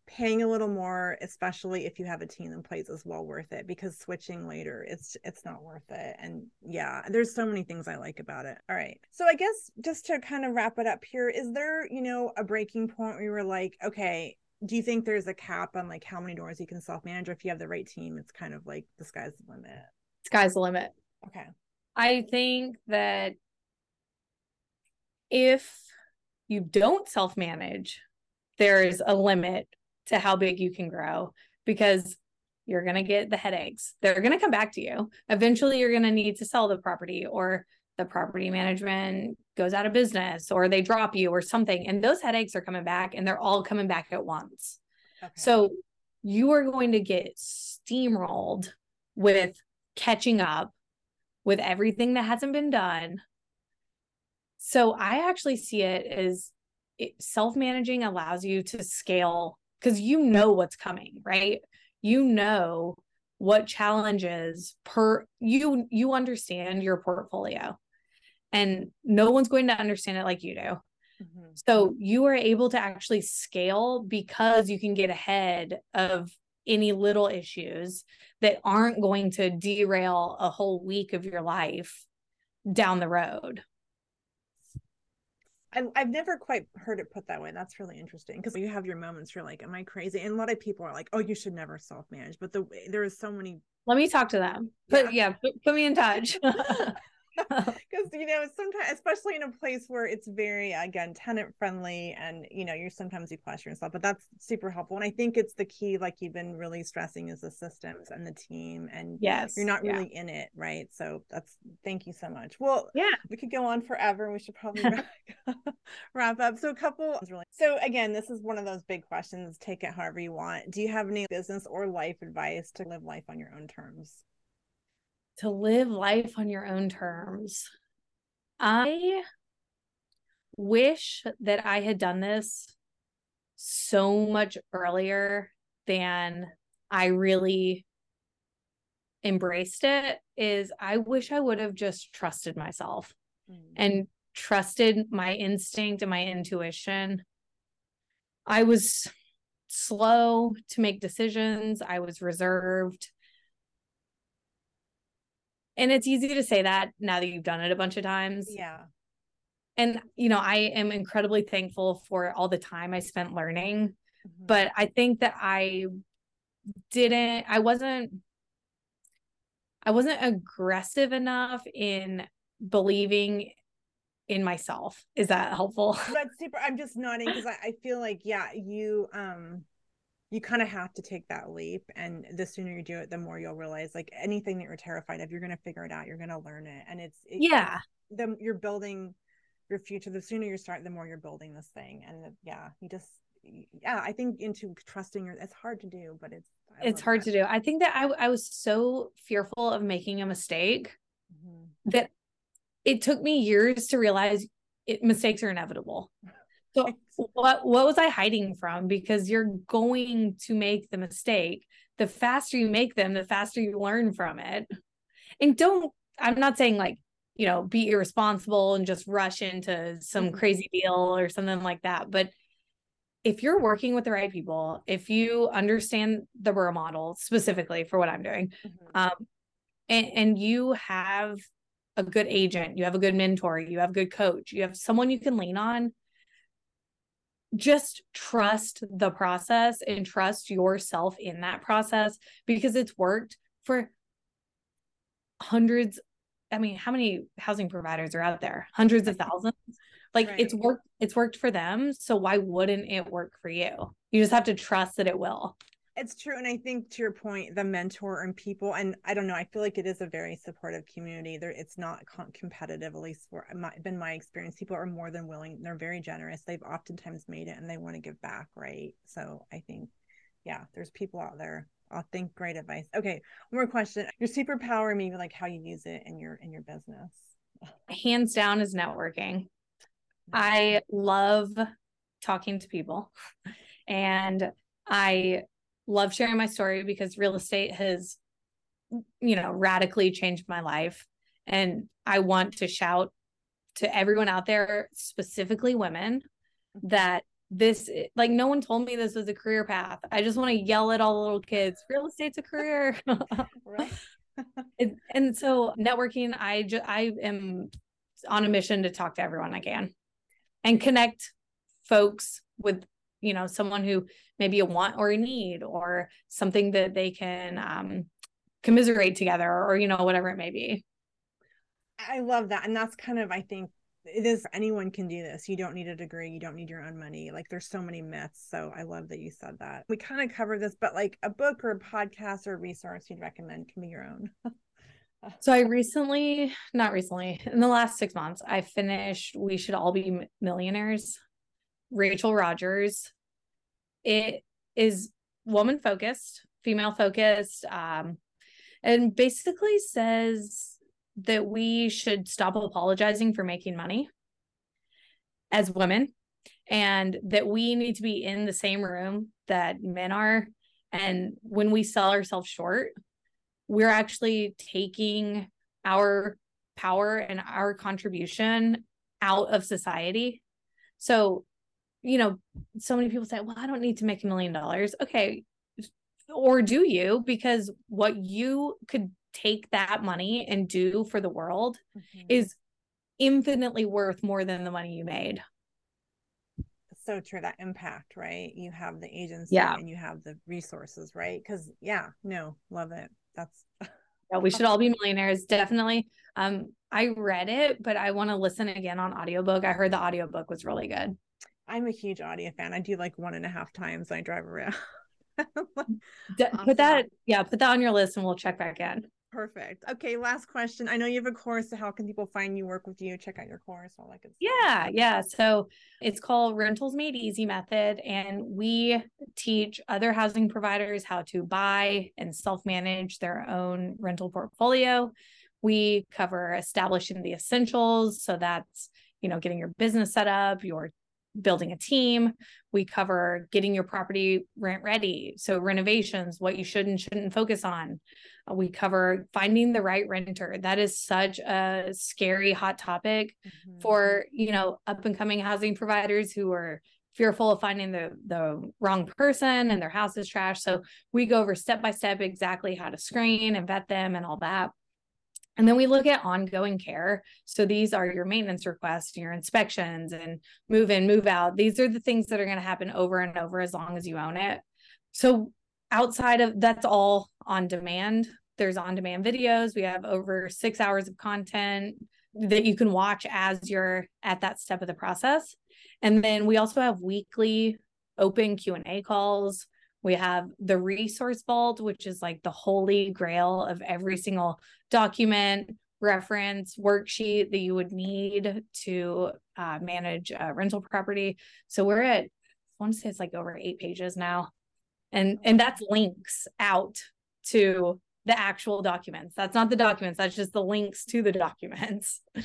paying a little more especially if you have a team in place is well worth it because switching later it's it's not worth it and yeah there's so many things i like about it. All right so i guess just to kind of wrap it up here is there you know a breaking point where you were like okay do you think there's a cap on like how many doors you can self manage if you have the right team it's kind of like the sky's the limit. Sky's the limit. Okay. I think that if you don't self manage there's a limit to how big you can grow because you're going to get the headaches. They're going to come back to you. Eventually you're going to need to sell the property or the property management goes out of business or they drop you or something and those headaches are coming back and they're all coming back at once. Okay. so you are going to get steamrolled with catching up with everything that hasn't been done. So i actually see it as it, self-managing allows you to scale because you know what's coming right? You know what challenges per you you understand your portfolio and no one's going to understand it like you do. Mm-hmm. So you are able to actually scale because you can get ahead of any little issues that aren't going to derail a whole week of your life down the road. I, I've never quite heard it put that way. That's really interesting because you have your moments. You're like, "Am I crazy?" And a lot of people are like, "Oh, you should never self manage." But the there is so many. Let me talk to them. But yeah, yeah put, put me in touch. because you know sometimes especially in a place where it's very again tenant friendly and you know you're sometimes you question yourself but that's super helpful and i think it's the key like you've been really stressing is the systems and the team and yes you're not really yeah. in it right? So that's thank you so much. Well yeah. we could go on forever we should probably wrap, wrap up. So a couple so again this is one of those big questions take it however you want. Do you have any business or life advice to live life on your own terms to live life on your own terms. I wish that I had done this so much earlier than I really embraced it is I wish I would have just trusted myself mm. and trusted my instinct and my intuition. I was slow to make decisions. I was reserved and it's easy to say that now that you've done it a bunch of times. Yeah. And you know i am incredibly thankful for all the time i spent learning mm-hmm. but i think that i didn't i wasn't i wasn't aggressive enough in believing in myself. Is that helpful? That's super i'm just nodding because I, I feel like yeah you um you kind of have to take that leap and the sooner you do it the more you'll realize like anything that you're terrified of you're going to figure it out you're going to learn it and it's it, yeah the you're building your future the sooner you start the more you're building this thing and the, yeah you just yeah i think into trusting your it's hard to do but it's I it's hard that. to do. I think that I I was so fearful of making a mistake mm-hmm. that it took me years to realize it, mistakes are inevitable. So what what was I hiding from? Because you're going to make the mistake. The faster you make them, the faster you learn from it. And don't I'm not saying like, you know, be irresponsible and just rush into some mm-hmm. crazy deal or something like that, but if you're working with the right people, if you understand the BRRRR model specifically for what I'm doing, mm-hmm. um, and, and you have a good agent, you have a good mentor, you have a good coach, you have someone you can lean on, just trust the process and trust yourself in that process because it's worked for hundreds. I mean, how many housing providers are out there? Hundreds of thousands like right. it's worked it's worked for them so why wouldn't it work for you you just have to trust that it will it's true and i think to your point the mentor and people and i don't know i feel like it is a very supportive community there it's not competitive at least for my, been my experience people are more than willing they're very generous they've oftentimes made it and they want to give back right? So i think yeah there's people out there i think great advice. Okay one more question your superpower maybe like how you use it in your in your business. Hands down is networking. I love talking to people and I love sharing my story because real estate has, you know, radically changed my life. And I want to shout to everyone out there, specifically women, that this like no one told me this was a career path. I just want to yell at all the little kids, real estate's a career. right. and, and so networking, I just I am on a mission to talk to everyone I can and connect folks with you know someone who maybe a want or a need or something that they can um, commiserate together or you know whatever it may be. I love that and that's kind of i think it is anyone can do this. You don't need a degree you don't need your own money like there's so many myths so i love that you said that. We kind of covered this but like a book or a podcast or a resource you'd recommend can be your own. So I recently, not recently, in the last six months, I finished We Should All Be Millionaires, Rachel Rogers. It is woman focused, female focused, um, and basically says that we should stop apologizing for making money as women and that we need to be in the same room that men are. And when we sell ourselves short, we're actually taking our power and our contribution out of society. So, you know, so many people say, well, I don't need to make a million dollars. Okay. Or do you? Because what you could take that money and do for the world mm-hmm. is infinitely worth more than the money you made. So true. That impact, right? You have the agency yeah. and you have the resources, right? Because, yeah, no, love it that's yeah, we should all be millionaires. Definitely. Um, I read it, but I want to listen again on audiobook. I heard the audiobook was really good. I'm a huge audio fan. I do like one and a half times I drive around. awesome. Put that, yeah, put that on your list and we'll check back in. Perfect. Okay, last question. I know you have a course. So how can people find you, work with you, check out your course, all that good stuff? Yeah, yeah. So it's called Rentals Made Easy Method, and we teach other housing providers how to buy and self manage their own rental portfolio. We cover establishing the essentials. So that's, you know, getting your business set up, your building a team. We cover getting your property rent ready. So renovations, what you should and shouldn't focus on. Uh, we cover finding the right renter. That is such a scary hot topic mm-hmm. for, you know, up and coming housing providers who are fearful of finding the the wrong person and their house is trash. So we go over step by step exactly how to screen and vet them and all that. And then we look at ongoing care. So these are your maintenance requests, your inspections, and move in, move out. These are the things that are going to happen over and over as long as you own it. So outside of that's all on demand. There's on demand videos. We have over six hours of content that you can watch as you're at that step of the process. And then we also have weekly open Q&A calls we have the resource vault, which is like the holy grail of every single document, reference, worksheet that you would need to uh, manage a rental property. So we're at, I want to say it's like over eight pages now. And and that's links out to the actual documents. That's not the documents, that's just the links to the documents.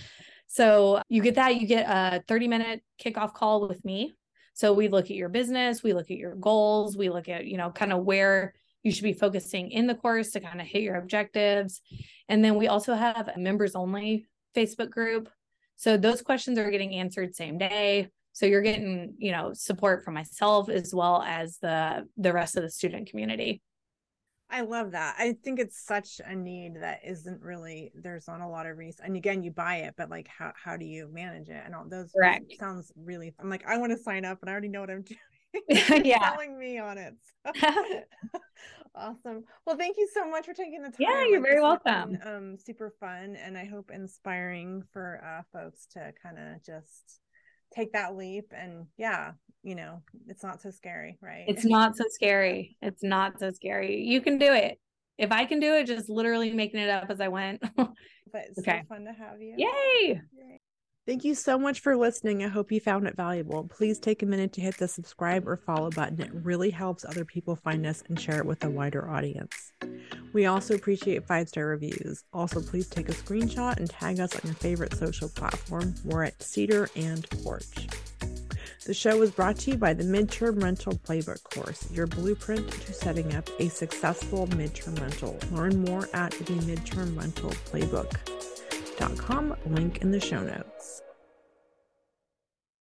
So you get that, you get a 30 minute kickoff call with me. So we look at your business, we look at your goals, we look at, you know, kind of where you should be focusing in the course to kind of hit your objectives. And then we also have a members only Facebook group. So those questions are getting answered same day. So you're getting, you know, support from myself as well as the the rest of the student community. I love that. I think it's such a need that isn't really there's not a lot of research. And again, you buy it, but like how how do you manage it? And all those Correct. sounds really I'm like, I want to sign up and I already know what I'm doing. yeah. telling me on it. awesome. Well, thank you so much for taking the time. Yeah, you're Like, very welcome. been, um, super fun and I hope inspiring for uh folks to kind of just take that leap and yeah, you know, it's not so scary, right? It's not so scary. It's not so scary. You can do it. If I can do it, just literally making it up as I went. but it's okay. so fun to have you. Yay. Thank you so much for listening. I hope you found it valuable. Please take a minute to hit the subscribe or follow button. It really helps other people find us and share it with a wider audience. We also appreciate five star reviews. Also, please take a screenshot and tag us on your favorite social platform. We're at Cedar and Porch. The show was brought to you by the Midterm Rental Playbook course, your blueprint to setting up a successful midterm rental. Learn more at the Midterm Rental Playbook.com, link in the show notes.